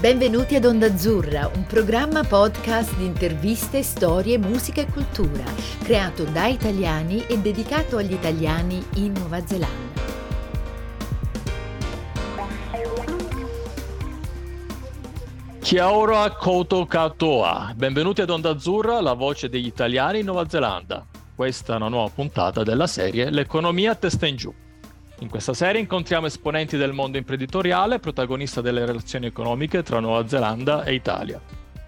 Benvenuti ad Onda Azzurra, un programma podcast di interviste, storie, musica e cultura, creato da italiani e dedicato agli italiani in Nuova Zelanda. Kia ora koto katoa. Benvenuti ad Onda Azzurra, la voce degli italiani in Nuova Zelanda. Questa è una nuova puntata della serie L'economia testa in giù. In questa serie incontriamo esponenti del mondo imprenditoriale, protagonista delle relazioni economiche tra Nuova Zelanda e Italia.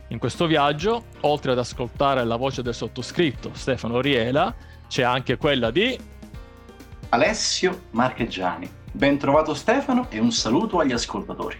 In questo viaggio, oltre ad ascoltare la voce del sottoscritto Stefano Riela, c'è anche quella di Alessio Marcheggiani. Ben trovato Stefano e un saluto agli ascoltatori.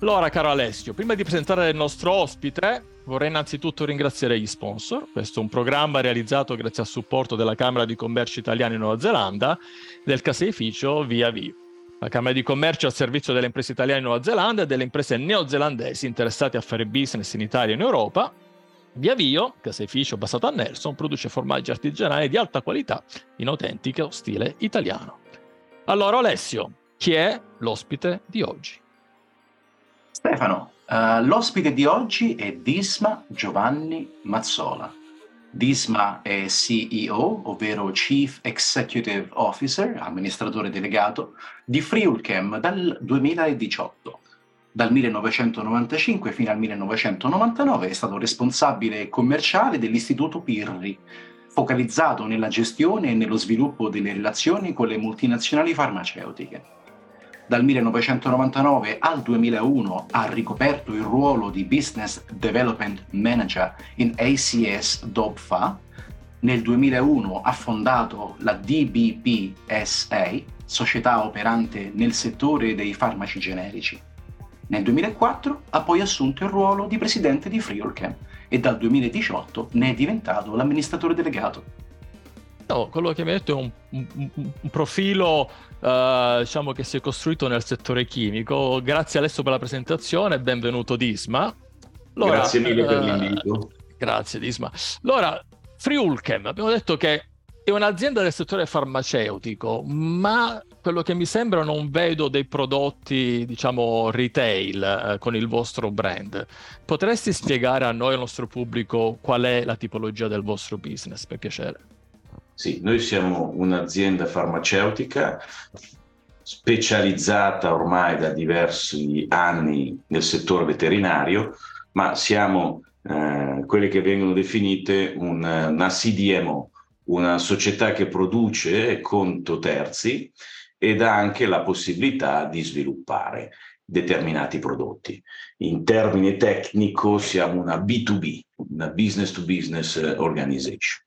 Allora, caro Alessio, prima di presentare il nostro ospite, Vorrei innanzitutto ringraziare gli sponsor. Questo è un programma realizzato grazie al supporto della Camera di Commercio Italiana in Nuova Zelanda del caseificio Via Vivo. La Camera di Commercio è al servizio delle imprese italiane in Nuova Zelanda e delle imprese neozelandesi interessate a fare business in Italia e in Europa. Via Vio, caseificio basato a Nelson, produce formaggi artigianali di alta qualità in autentico stile italiano. Allora Alessio, chi è l'ospite di oggi? Stefano, Uh, l'ospite di oggi è Disma Giovanni Mazzola. Disma è CEO, ovvero Chief Executive Officer, amministratore delegato, di Friulchem dal 2018. Dal 1995 fino al 1999 è stato responsabile commerciale dell'Istituto Pirri, focalizzato nella gestione e nello sviluppo delle relazioni con le multinazionali farmaceutiche dal 1999 al 2001 ha ricoperto il ruolo di Business Development Manager in ACS DOBFA. Nel 2001 ha fondato la DBPSA, società operante nel settore dei farmaci generici. Nel 2004 ha poi assunto il ruolo di presidente di Friolchem e dal 2018 ne è diventato l'amministratore delegato. No, quello che mi hai detto è un, un, un profilo uh, diciamo che si è costruito nel settore chimico. Grazie Alessio per la presentazione, benvenuto Disma. Allora, grazie mille per uh, l'invito. Grazie Disma. Allora, Friulchem, abbiamo detto che è un'azienda del settore farmaceutico, ma quello che mi sembra non vedo dei prodotti, diciamo, retail eh, con il vostro brand. Potresti spiegare a noi, al nostro pubblico, qual è la tipologia del vostro business, per piacere? Sì, noi siamo un'azienda farmaceutica specializzata ormai da diversi anni nel settore veterinario, ma siamo eh, quelle che vengono definite un, una CDMO, una società che produce conto terzi ed ha anche la possibilità di sviluppare determinati prodotti. In termine tecnico siamo una B2B, una business to business organization.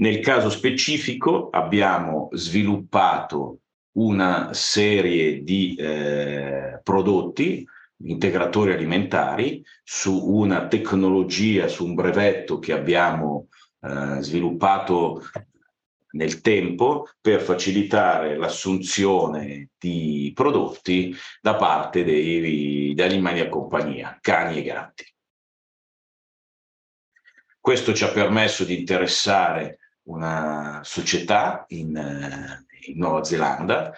Nel caso specifico abbiamo sviluppato una serie di eh, prodotti, integratori alimentari, su una tecnologia, su un brevetto che abbiamo eh, sviluppato nel tempo per facilitare l'assunzione di prodotti da parte dei, degli animali a compagnia, cani e gatti. Questo ci ha permesso di interessare una società in, eh, in Nuova Zelanda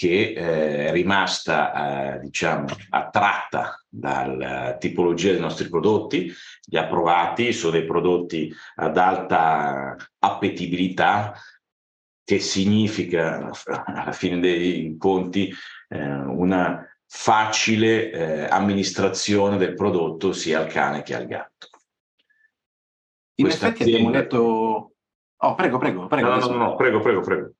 che eh, è rimasta eh, diciamo, attratta dalla tipologia dei nostri prodotti, li ha provati, sono dei prodotti ad alta appetibilità, che significa alla fine dei conti eh, una facile eh, amministrazione del prodotto sia al cane che al gatto. In Questa effetti azienda... abbiamo letto Oh, prego, prego, prego. No, no, no, prego, prego, prego.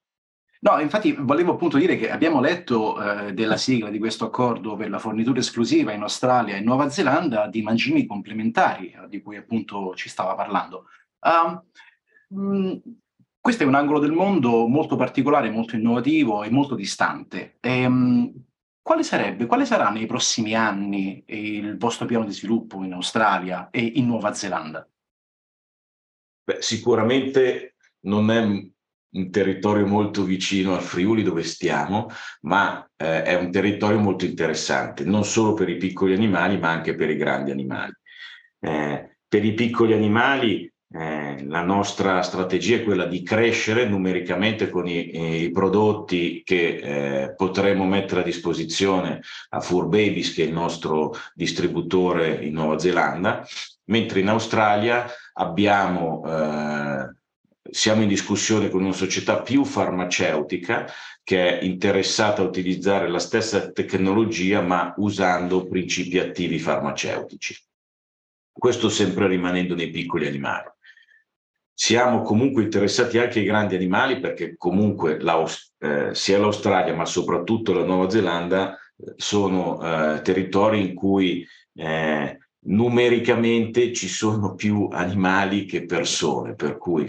No, infatti volevo appunto dire che abbiamo letto eh, della sigla di questo accordo per la fornitura esclusiva in Australia e Nuova Zelanda di mangimi complementari, eh, di cui appunto ci stava parlando. Uh, mh, questo è un angolo del mondo molto particolare, molto innovativo e molto distante. E, um, quale sarebbe, quale sarà nei prossimi anni il vostro piano di sviluppo in Australia e in Nuova Zelanda? Beh, sicuramente non è un territorio molto vicino al Friuli dove stiamo, ma eh, è un territorio molto interessante, non solo per i piccoli animali, ma anche per i grandi animali. Eh, per i piccoli animali eh, la nostra strategia è quella di crescere numericamente con i, i prodotti che eh, potremo mettere a disposizione a Fur Babies, che è il nostro distributore in Nuova Zelanda, mentre in Australia abbiamo, eh, siamo in discussione con una società più farmaceutica che è interessata a utilizzare la stessa tecnologia ma usando principi attivi farmaceutici. Questo sempre rimanendo nei piccoli animali. Siamo comunque interessati anche ai grandi animali perché comunque eh, sia l'Australia ma soprattutto la Nuova Zelanda eh, sono eh, territori in cui eh, numericamente ci sono più animali che persone, per cui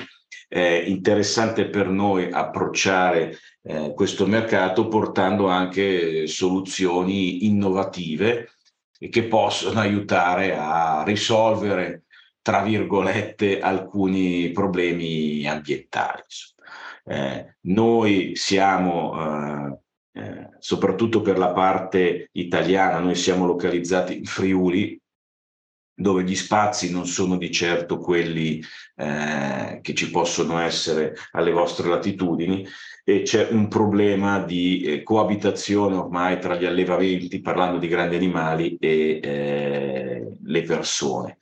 è interessante per noi approcciare eh, questo mercato portando anche soluzioni innovative che possono aiutare a risolvere tra virgolette, alcuni problemi ambientali. Eh, noi siamo, eh, eh, soprattutto per la parte italiana, noi siamo localizzati in Friuli, dove gli spazi non sono di certo quelli eh, che ci possono essere alle vostre latitudini e c'è un problema di eh, coabitazione ormai tra gli allevamenti, parlando di grandi animali, e eh, le persone.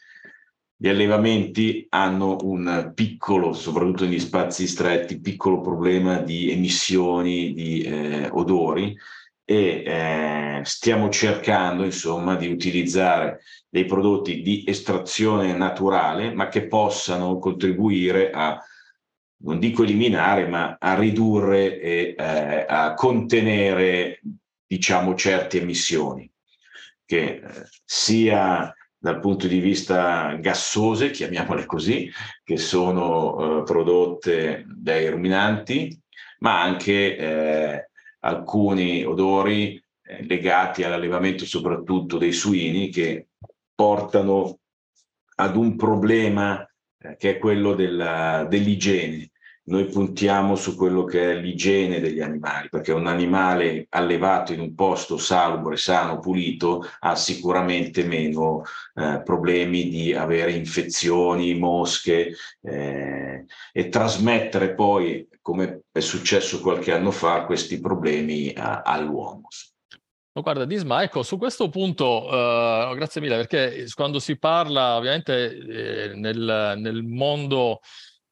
Gli allevamenti hanno un piccolo, soprattutto negli spazi stretti, piccolo problema di emissioni di eh, odori e eh, stiamo cercando insomma di utilizzare dei prodotti di estrazione naturale ma che possano contribuire a non dico eliminare ma a ridurre e eh, a contenere diciamo certe emissioni che eh, sia dal punto di vista gassose, chiamiamole così, che sono eh, prodotte dai ruminanti, ma anche eh, alcuni odori eh, legati all'allevamento soprattutto dei suini che portano ad un problema eh, che è quello della, dell'igiene. Noi puntiamo su quello che è l'igiene degli animali, perché un animale allevato in un posto salubre, sano, pulito ha sicuramente meno eh, problemi di avere infezioni, mosche eh, e trasmettere poi, come è successo qualche anno fa, questi problemi a, all'uomo. Oh, guarda, Disma, ecco, su questo punto, uh, grazie mille, perché quando si parla ovviamente eh, nel, nel mondo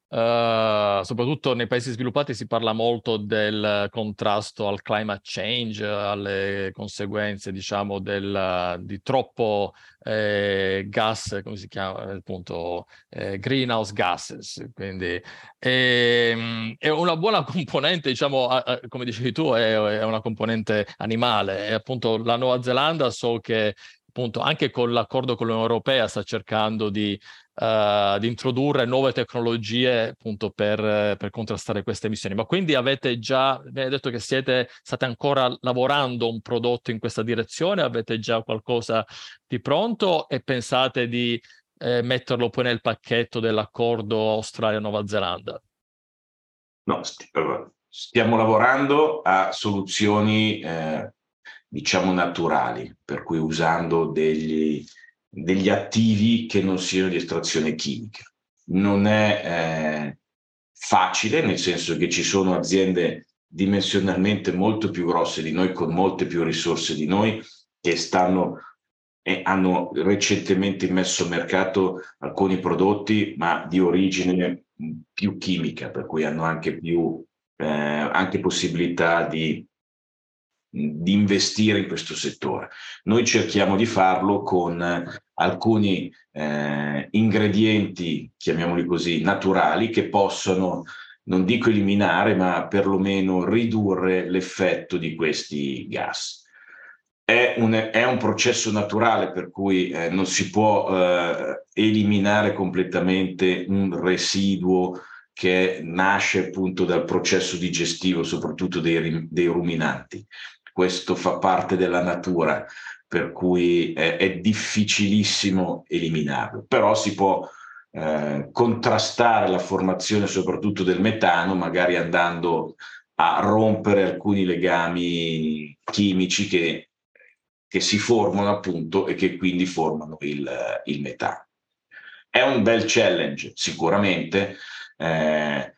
Uh, soprattutto nei paesi sviluppati si parla molto del contrasto al climate change, alle conseguenze, diciamo, del, di troppo eh, gas, come si chiama, appunto, eh, greenhouse gases. Quindi eh, è una buona componente, diciamo, a, a, come dicevi tu, è, è, una componente animale. E appunto la Nuova Zelanda so che appunto anche con l'accordo con l'Unione Europea sta cercando di uh, di introdurre nuove tecnologie appunto per, per, contrastare queste emissioni. Ma quindi avete già, mi hai detto che siete, state ancora lavorando un prodotto in questa direzione, avete già qualcosa di pronto e pensate di eh, metterlo poi nel pacchetto dell'accordo Australia-Nuova Zelanda? No, st- stiamo lavorando a soluzioni eh, diciamo naturali, per cui usando degli, degli attivi che non siano di estrazione chimica. Non è eh, facile, nel senso che ci sono aziende dimensionalmente molto più grosse di noi, con molte più risorse di noi, che stanno e hanno recentemente messo a mercato alcuni prodotti, ma di origine più chimica, per cui hanno anche più eh, anche possibilità di di investire in questo settore. Noi cerchiamo di farlo con alcuni eh, ingredienti, chiamiamoli così, naturali che possono, non dico eliminare, ma perlomeno ridurre l'effetto di questi gas. È un, è un processo naturale per cui eh, non si può eh, eliminare completamente un residuo che nasce appunto dal processo digestivo, soprattutto dei, dei ruminanti questo fa parte della natura, per cui è, è difficilissimo eliminarlo, però si può eh, contrastare la formazione soprattutto del metano, magari andando a rompere alcuni legami chimici che, che si formano appunto e che quindi formano il, il metano. È un bel challenge, sicuramente. Eh,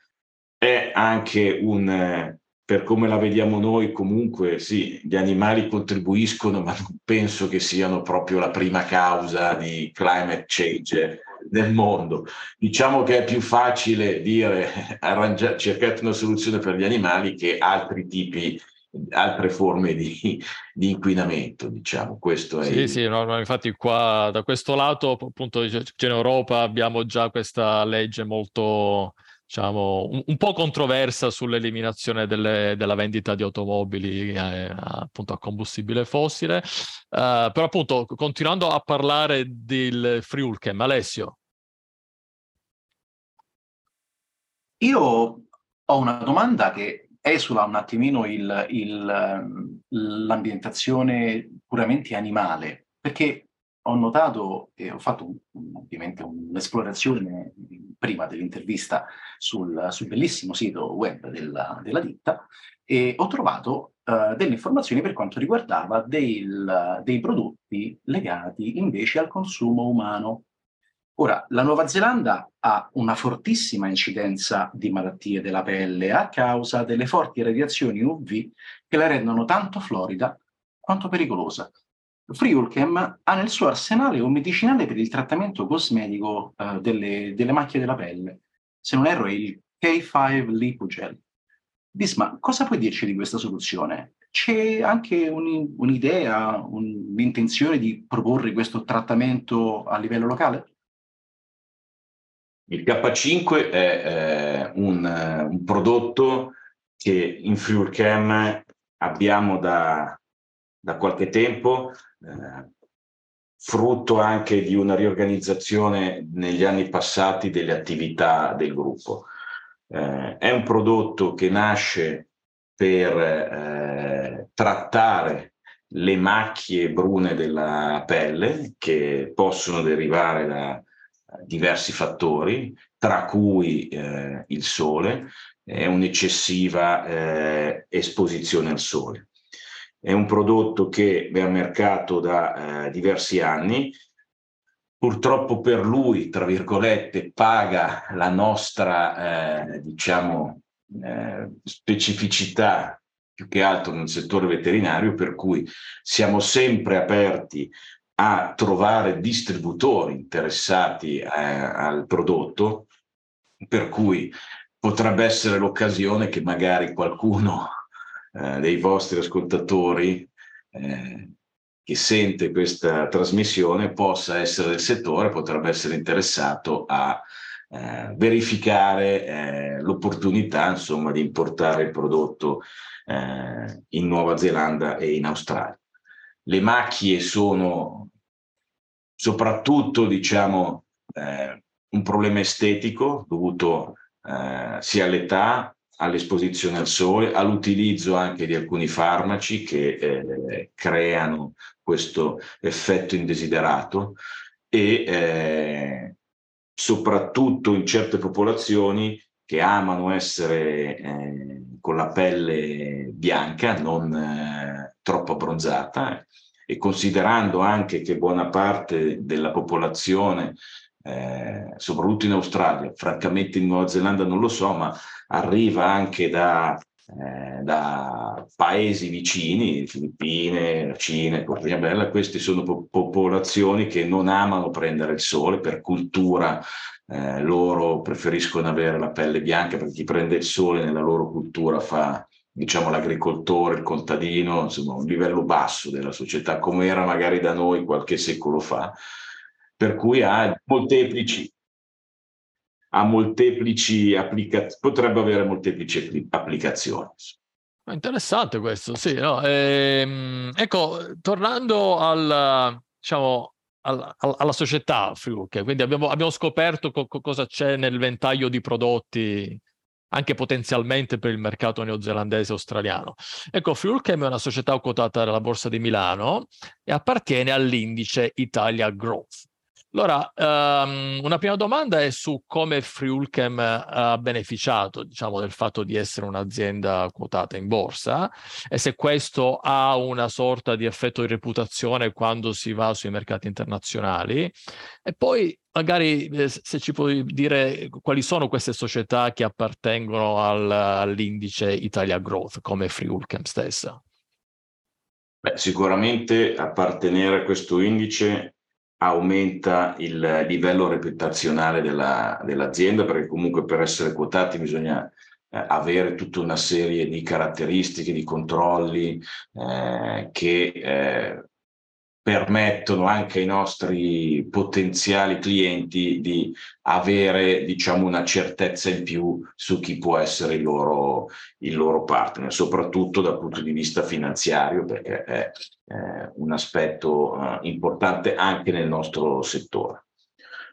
è anche un, per come la vediamo noi, comunque sì, gli animali contribuiscono, ma non penso che siano proprio la prima causa di climate change nel mondo. Diciamo che è più facile dire arrangiare, cercare una soluzione per gli animali che altri tipi altre forme di, di, inquinamento, diciamo. Questo è sì, il... sì, no, infatti qua da questo lato, appunto, in Europa abbiamo già questa legge molto, diciamo, un, un po' controversa sull'eliminazione delle, della vendita di automobili eh, appunto a combustibile fossile. Uh, però appunto, continuando a parlare del Friulchem, Alessio. Io ho una domanda che esula un attimino il, il, ehm, l'ambientazione puramente animale, perché ho notato e ho fatto un, ovviamente un'esplorazione prima dell'intervista sul, sul bellissimo sito web della, della ditta e ho trovato uh, delle informazioni per quanto riguardava del, dei prodotti legati invece al consumo umano. Ora, la Nuova Zelanda ha una fortissima incidenza di malattie della pelle a causa delle forti radiazioni UV che la rendono tanto florida quanto pericolosa. Friulchem ha nel suo arsenale un medicinale per il trattamento cosmetico uh, delle, delle, macchie della pelle. Se non erro è il K5 Lipogel. Bisma, cosa puoi dirci di questa soluzione? C'è anche un, un'idea, un, l'intenzione di proporre questo trattamento a livello locale? Il K5 è eh, un, un, prodotto che in FluorCam abbiamo da, da qualche tempo, eh, frutto anche di una riorganizzazione negli anni passati delle attività del gruppo. Eh, è un prodotto che nasce per eh, trattare le macchie brune della pelle che possono derivare da diversi fattori, tra cui eh, il sole e un'eccessiva eh, esposizione al sole. È un prodotto che è a mercato da eh, diversi anni, purtroppo per lui, tra virgolette, paga la nostra, eh, diciamo, eh, specificità più che altro nel settore veterinario, per cui siamo sempre aperti a trovare distributori interessati eh, al prodotto, per cui potrebbe essere l'occasione che magari qualcuno eh, dei vostri ascoltatori eh, che sente questa trasmissione possa essere del settore, potrebbe essere interessato a eh, verificare eh, l'opportunità insomma, di importare il prodotto eh, in Nuova Zelanda e in Australia. Le macchie sono soprattutto diciamo, eh, un problema estetico dovuto sia all'età, all'esposizione al sole, all'utilizzo anche di alcuni farmaci che eh, creano questo effetto indesiderato e eh, soprattutto in certe popolazioni che amano essere eh, con la pelle bianca, non eh, troppo abbronzata, e considerando anche che buona parte della popolazione, eh, soprattutto in Australia, francamente in Nuova Zelanda non lo so, ma arriva anche da, eh, da paesi vicini, Filippine, Cina, Compagnia Bella, queste sono po- popolazioni che non amano prendere il sole per cultura. Eh, loro preferiscono avere la pelle bianca perché chi prende il sole nella loro cultura fa diciamo, l'agricoltore, il contadino, insomma, un livello basso della società, come era magari da noi qualche secolo fa, per cui ha molteplici, ha molteplici applicazioni, potrebbe avere molteplici applicazioni. Interessante questo, sì. No? Ehm, ecco, tornando al, diciamo, alla, alla società Friuke, quindi abbiamo, abbiamo scoperto co- cosa c'è nel ventaglio di prodotti anche potenzialmente per il mercato neozelandese e australiano. Ecco, Fuelchem è una società quotata alla Borsa di Milano e appartiene all'indice Italia Growth. Allora, um, una prima domanda è su come Friulchem ha beneficiato, diciamo, del fatto di essere un'azienda quotata in borsa e se questo ha una sorta di effetto di reputazione quando si va sui mercati internazionali. E poi magari eh, se ci puoi dire quali sono queste società che appartengono al, all'indice Italia Growth come Friulchem stessa. Beh, sicuramente appartenere a questo indice aumenta il livello reputazionale della, dell'azienda, perché comunque per essere quotati bisogna eh, avere tutta una serie di caratteristiche, di controlli eh, che eh, permettono anche ai nostri potenziali clienti di avere diciamo una certezza in più su chi può essere il loro, il loro partner, soprattutto dal punto di vista finanziario, perché è eh, un aspetto eh, importante anche nel nostro settore.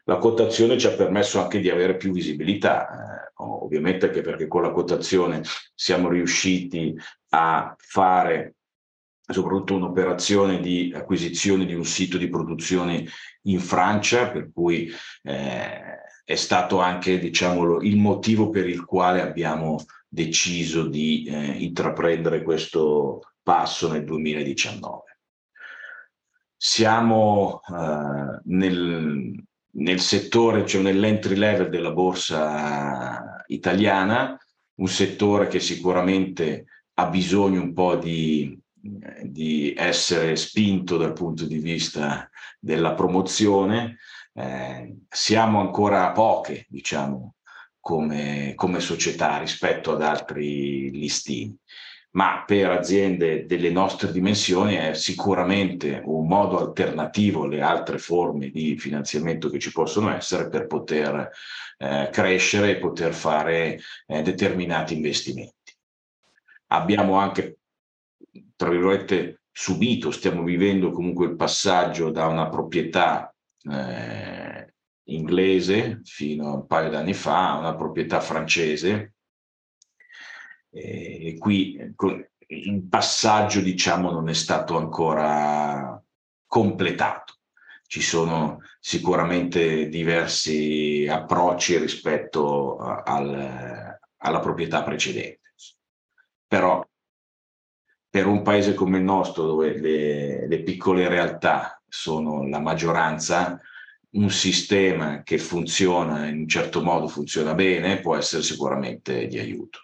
La quotazione ci ha permesso anche di avere più visibilità, eh, ovviamente anche perché con la quotazione siamo riusciti a fare soprattutto un'operazione di acquisizione di un sito di produzione in Francia, per cui eh, è stato anche diciamo, il motivo per il quale abbiamo deciso di eh, intraprendere questo passo nel 2019. Siamo eh, nel, nel settore, cioè nell'entry level della borsa italiana, un settore che sicuramente ha bisogno un po' di di essere spinto dal punto di vista della promozione. Eh, siamo ancora poche, diciamo, come, come società rispetto ad altri listini ma per aziende delle nostre dimensioni è sicuramente un modo alternativo alle altre forme di finanziamento che ci possono essere per poter eh, crescere e poter fare eh, determinati investimenti. Abbiamo anche tra virgolette, subito, stiamo vivendo comunque il passaggio da una proprietà eh, inglese fino a un paio d'anni fa a una proprietà francese. E qui il passaggio, diciamo, non è stato ancora completato. Ci sono sicuramente diversi approcci rispetto al, alla proprietà precedente. Però per un paese come il nostro, dove le, le piccole realtà sono la maggioranza, un sistema che funziona in un certo modo, funziona bene, può essere sicuramente di aiuto.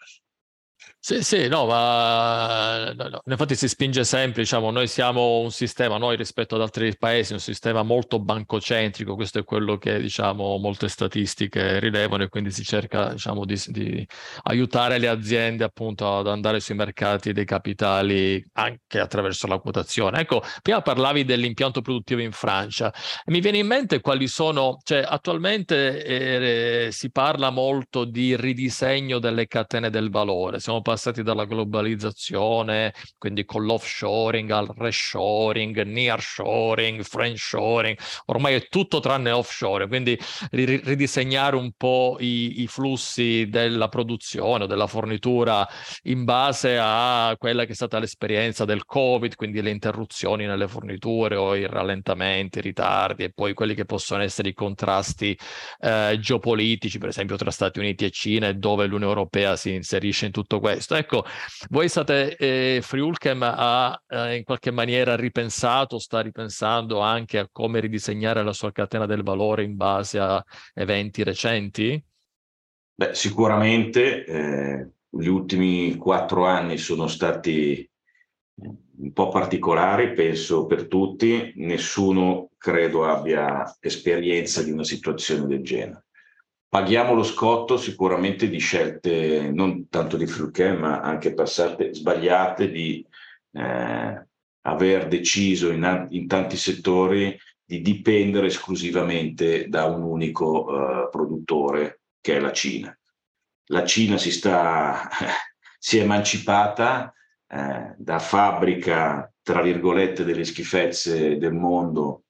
Sì, sì, no, ma no, no. infatti si spinge sempre, diciamo, noi siamo un sistema, noi rispetto ad altri paesi, un sistema molto bancocentrico, questo è quello che, diciamo, molte statistiche rilevano e quindi si cerca, diciamo, di, di aiutare le aziende appunto ad andare sui mercati dei capitali anche attraverso la quotazione. Ecco, prima parlavi dell'impianto produttivo in Francia mi viene in mente quali sono, cioè attualmente eh, si parla molto di ridisegno delle catene del valore, siamo passati dalla globalizzazione, quindi con l'offshoring al reshoring, nearshoring, friendshoring, ormai è tutto tranne offshore, quindi ridisegnare un po' i, i flussi della produzione o della fornitura in base a quella che è stata l'esperienza del Covid, quindi le interruzioni nelle forniture o i rallentamenti, i ritardi e poi quelli che possono essere i contrasti eh, geopolitici, per esempio tra Stati Uniti e Cina e dove l'Unione Europea si inserisce in tutto questo questo. Ecco, voi state, eh, Friulchem ha eh, in qualche maniera ripensato, sta ripensando anche a come ridisegnare la sua catena del valore in base a eventi recenti? Beh, sicuramente eh, gli ultimi quattro anni sono stati un po' particolari, penso per tutti, nessuno credo abbia esperienza di una situazione del genere paghiamo lo scotto sicuramente di scelte non tanto di Fruquet, ma anche passate sbagliate di eh, aver deciso in, in, tanti settori di dipendere esclusivamente da un unico eh, produttore che è la Cina. La Cina si, sta, si è emancipata eh, da fabbrica, tra virgolette, delle schifezze del mondo,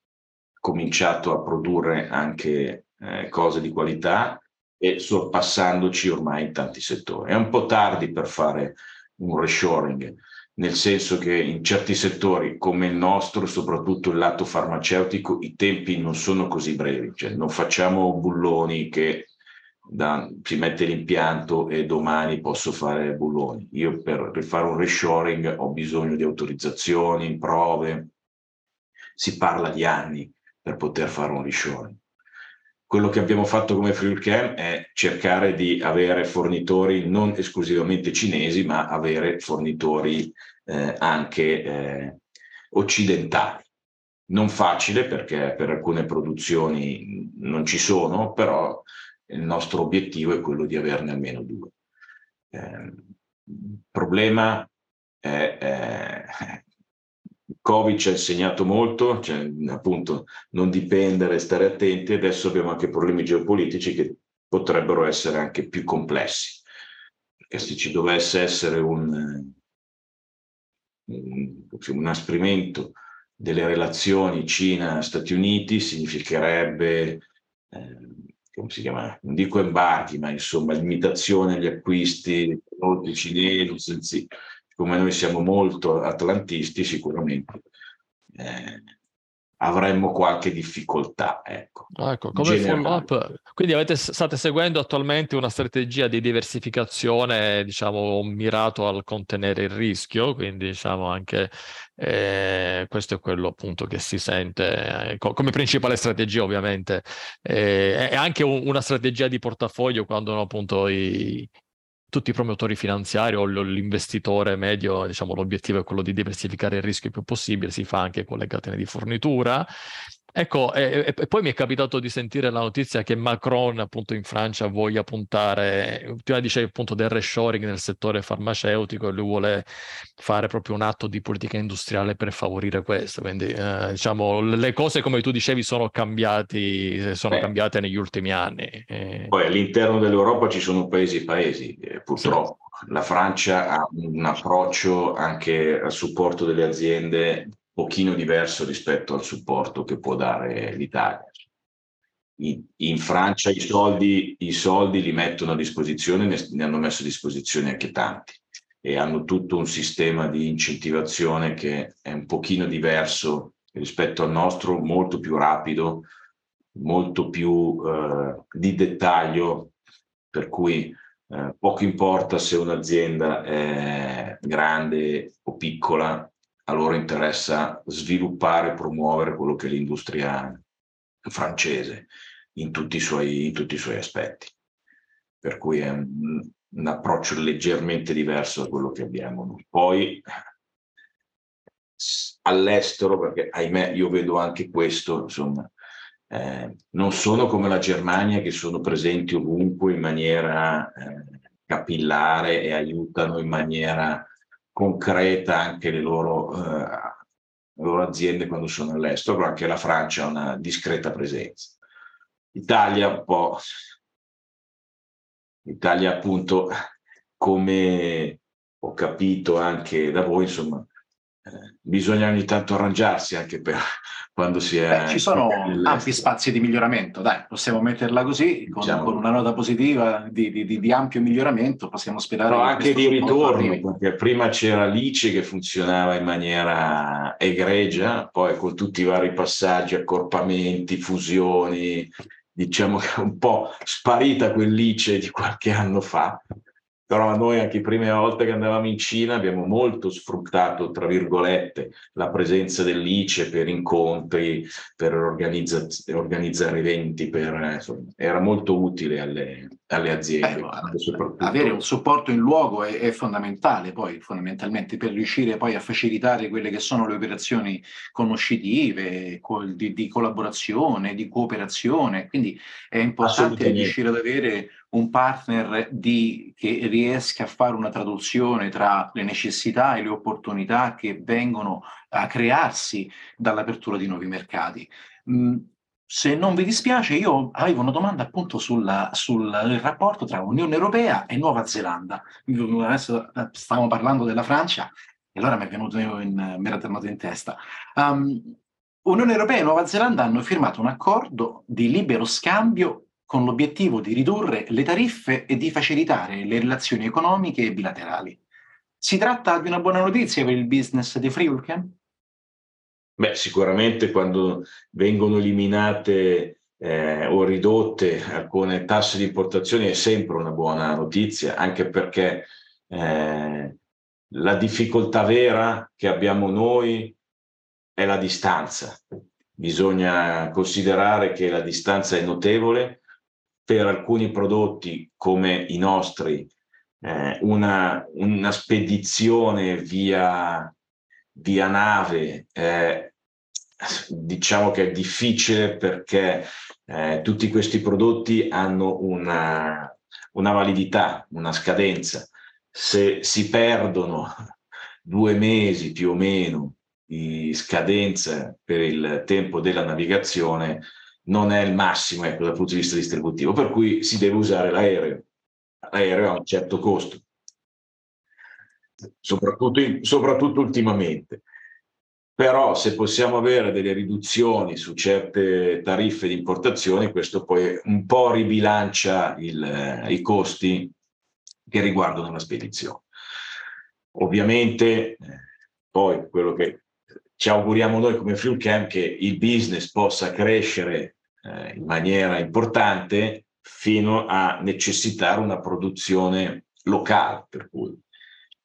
cominciato a produrre anche eh, cose di qualità e sorpassandoci ormai in tanti settori. È un po' tardi per fare un reshoring. nel senso che in certi settori come il nostro, soprattutto il lato farmaceutico, i tempi non sono così brevi, cioè non facciamo bulloni che da, si mette l'impianto e domani posso fare bulloni. Io per, per fare un reshoring ho bisogno di autorizzazioni, prove, si parla di anni per poter fare un reshoring. Quello che abbiamo fatto come FreeCam è cercare di avere fornitori non esclusivamente cinesi, ma avere fornitori eh, anche eh, occidentali. Non facile perché per alcune produzioni non ci sono, però il nostro obiettivo è quello di averne almeno due. Eh, il problema è, è Covid ci ha insegnato molto, cioè, appunto non dipendere, stare attenti, adesso abbiamo anche problemi geopolitici che potrebbero essere anche più complessi, perché se ci dovesse essere un, un, un asprimento delle relazioni Cina-Stati Uniti significherebbe, eh, come si chiama, non dico embarchi, ma insomma limitazione agli acquisti di prodotti cinesi, come noi siamo molto atlantisti, sicuramente eh, avremmo qualche difficoltà. Ecco, ecco come follow-up, quindi avete, state seguendo attualmente una strategia di diversificazione, diciamo, mirato al contenere il rischio, quindi diciamo anche eh, questo è quello appunto che si sente eh, come principale strategia ovviamente, eh, è anche un, una strategia di portafoglio quando appunto i, tutti i promotori finanziari o l'investitore medio, diciamo, l'obiettivo è quello di diversificare il rischio il più possibile, si fa anche con le catene di fornitura. Ecco, e, e, poi mi è capitato di sentire la notizia che Macron, appunto, in Francia voglia puntare, prima dicevi appunto del reshoring nel settore farmaceutico e lui vuole fare proprio un atto di politica industriale per favorire questo. Quindi, eh, diciamo, le cose, come tu dicevi, sono, cambiati, sono cambiate negli ultimi anni. E... Poi all'interno dell'Europa ci sono paesi e paesi, eh, purtroppo. Sì. La Francia ha un approccio anche al supporto delle aziende pochino diverso rispetto al supporto che può dare l'Italia. In, Francia i soldi, i soldi, li mettono a disposizione, ne, ne hanno messo a disposizione anche tanti e hanno tutto un sistema di incentivazione che è un pochino diverso rispetto al nostro, molto più rapido, molto più eh, di dettaglio, per cui eh, poco importa se un'azienda è grande o piccola, a loro interessa sviluppare e promuovere quello che è l'industria francese in tutti i suoi, in tutti i suoi aspetti. Per cui è un, un, approccio leggermente diverso da quello che abbiamo noi. Poi all'estero, perché ahimè io vedo anche questo, insomma, eh, non sono come la Germania che sono presenti ovunque in maniera eh, capillare e aiutano in maniera concreta anche le loro, eh, le loro aziende quando sono all'estero, anche la Francia ha una discreta presenza. Italia un po', Italia appunto come ho capito anche da voi, insomma, eh, bisogna ogni tanto arrangiarsi anche per quando si è... Beh, ci sono ampi spazi di miglioramento, dai, possiamo metterla così, con, diciamo, con una nota positiva di, di, di, ampio miglioramento, possiamo sperare... No, anche di ritorno, perché prima c'era l'ICE che funzionava in maniera egregia, poi con tutti i vari passaggi, accorpamenti, fusioni, diciamo che è un po' sparita quell'ICE di qualche anno fa, però noi anche le prime volte che andavamo in Cina abbiamo molto sfruttato, tra virgolette, la presenza dell'ICE per incontri, per organizza- organizzare eventi, per, insomma, era molto utile alle, alle aziende. Eh. Avere un supporto in luogo è, è, fondamentale poi, fondamentalmente, per riuscire poi a facilitare quelle che sono le operazioni conoscitive, di, di collaborazione, di cooperazione. Quindi è importante riuscire ad avere un partner di, che riesca a fare una traduzione tra le necessità e le opportunità che vengono a crearsi dall'apertura di nuovi mercati. Mm, se non vi dispiace, io avevo una domanda appunto sul, sul rapporto tra Unione Europea e Nuova Zelanda. Adesso eh, stavamo parlando della Francia e allora mi è venuto in, mi era tornato in testa. Um, Unione Europea e Nuova Zelanda hanno firmato un accordo di libero scambio con l'obiettivo di ridurre le tariffe e di facilitare le relazioni economiche e bilaterali. Si tratta di una buona notizia per il business di Friulcam? Beh, sicuramente quando vengono eliminate eh, o ridotte alcune tasse di importazione è sempre una buona notizia, anche perché eh, la difficoltà vera che abbiamo noi è la distanza. Bisogna considerare che la distanza è notevole. Per alcuni prodotti come i nostri, eh, una, una, spedizione via, via nave eh, diciamo che è difficile perché eh, tutti questi prodotti hanno una, una validità, una scadenza. Se si perdono due mesi più o meno di scadenza per il tempo della navigazione, non è il massimo ecco, dal punto di vista distributivo, per cui si deve usare l'aereo. L'aereo ha un certo costo, soprattutto, in, soprattutto ultimamente. Però se possiamo avere delle riduzioni su certe tariffe di importazione, questo poi un po' ribilancia il, eh, i costi che riguardano la spedizione. Ovviamente, eh, poi quello che ci auguriamo noi come Fuelcam è che il business possa crescere eh, in maniera importante fino a necessitare una produzione locale, per cui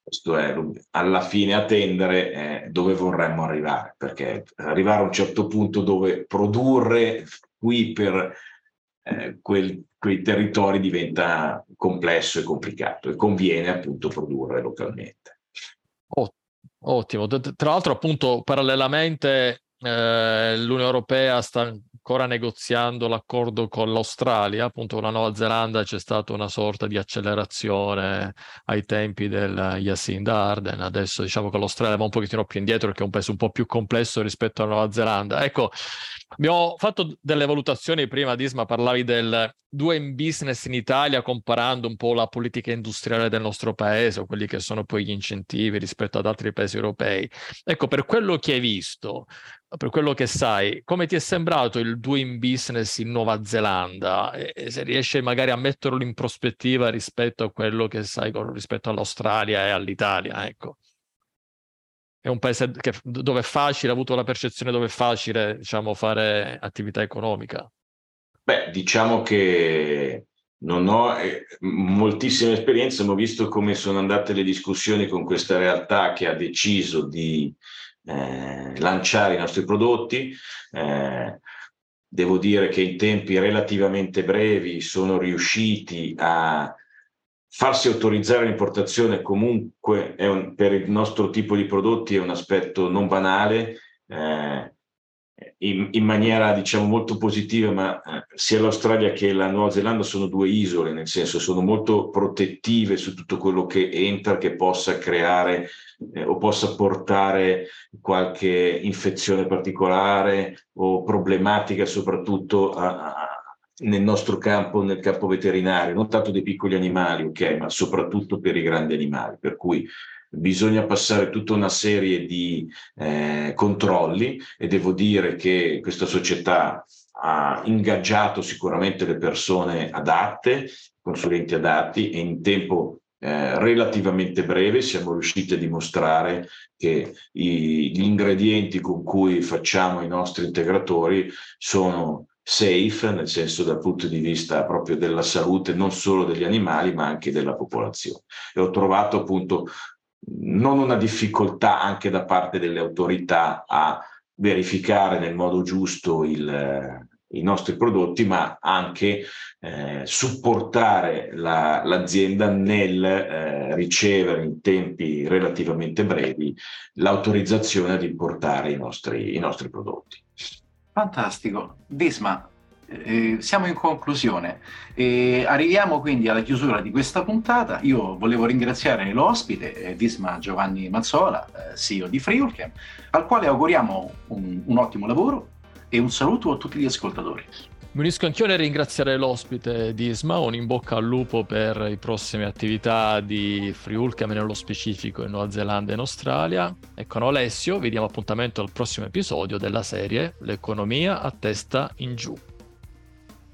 questo è alla fine attendere eh, dove vorremmo arrivare, perché arrivare a un certo punto dove produrre qui per eh, quel, quei territori diventa complesso e complicato e conviene appunto produrre localmente. Ottimo, tra l'altro appunto parallelamente eh, l'Unione Europea sta ancora negoziando l'accordo con l'Australia, appunto con la Nuova Zelanda c'è stata una sorta di accelerazione ai tempi del Jacinda Arden, adesso diciamo che l'Australia va un pochettino più indietro perché è un paese un po' più complesso rispetto alla Nuova Zelanda. Ecco, abbiamo fatto delle valutazioni prima, Disma, parlavi del doing business in Italia comparando un po' la politica industriale del nostro paese o quelli che sono poi gli incentivi rispetto ad altri paesi europei. Ecco, per quello che hai visto, per quello che sai, come ti è sembrato il doing business in Nuova Zelanda? E se riesci magari a metterlo in prospettiva rispetto a quello che sai con, rispetto all'Australia e all'Italia, ecco. È un paese che, dove è facile, ha avuto la percezione dove è facile, diciamo, fare attività economica. Beh, diciamo che non ho eh, moltissime esperienze, ma ho visto come sono andate le discussioni con questa realtà che ha deciso di eh, lanciare i nostri prodotti. Eh, devo dire che in tempi relativamente brevi sono riusciti a farsi autorizzare l'importazione comunque un, per il nostro tipo di prodotti è un aspetto non banale. Eh, in, in, maniera diciamo molto positiva, ma eh, sia l'Australia che la Nuova Zelanda sono due isole, nel senso sono molto protettive su tutto quello che entra, che possa creare eh, o possa portare qualche infezione particolare o problematica soprattutto a, a, nel nostro campo, nel campo veterinario, non tanto dei piccoli animali, ok, ma soprattutto per i grandi animali. Per cui bisogna passare tutta una serie di eh, controlli e devo dire che questa società ha ingaggiato sicuramente le persone adatte, consulenti adatti e in tempo eh, relativamente breve siamo riusciti a dimostrare che i, gli ingredienti con cui facciamo i nostri integratori sono safe, nel senso dal punto di vista proprio della salute non solo degli animali ma anche della popolazione. E ho trovato appunto non una difficoltà anche da parte delle autorità a verificare nel modo giusto il, i nostri prodotti, ma anche eh, supportare la, l'azienda nel eh, ricevere in tempi relativamente brevi l'autorizzazione ad importare i nostri, i nostri prodotti. Fantastico. Disma, eh, siamo in conclusione. Eh, arriviamo quindi alla chiusura di questa puntata. Io volevo ringraziare l'ospite, eh, Disma Giovanni Mazzola, eh, CEO di Friulcam, al quale auguriamo un, un ottimo lavoro e un saluto a tutti gli ascoltatori. Mi unisco anch'io nel ringraziare l'ospite di Isma, un in bocca al lupo per le prossime attività di Friulcam nello specifico in Nuova Zelanda e in Australia. E con Alessio vi diamo appuntamento al prossimo episodio della serie L'economia a testa in giù.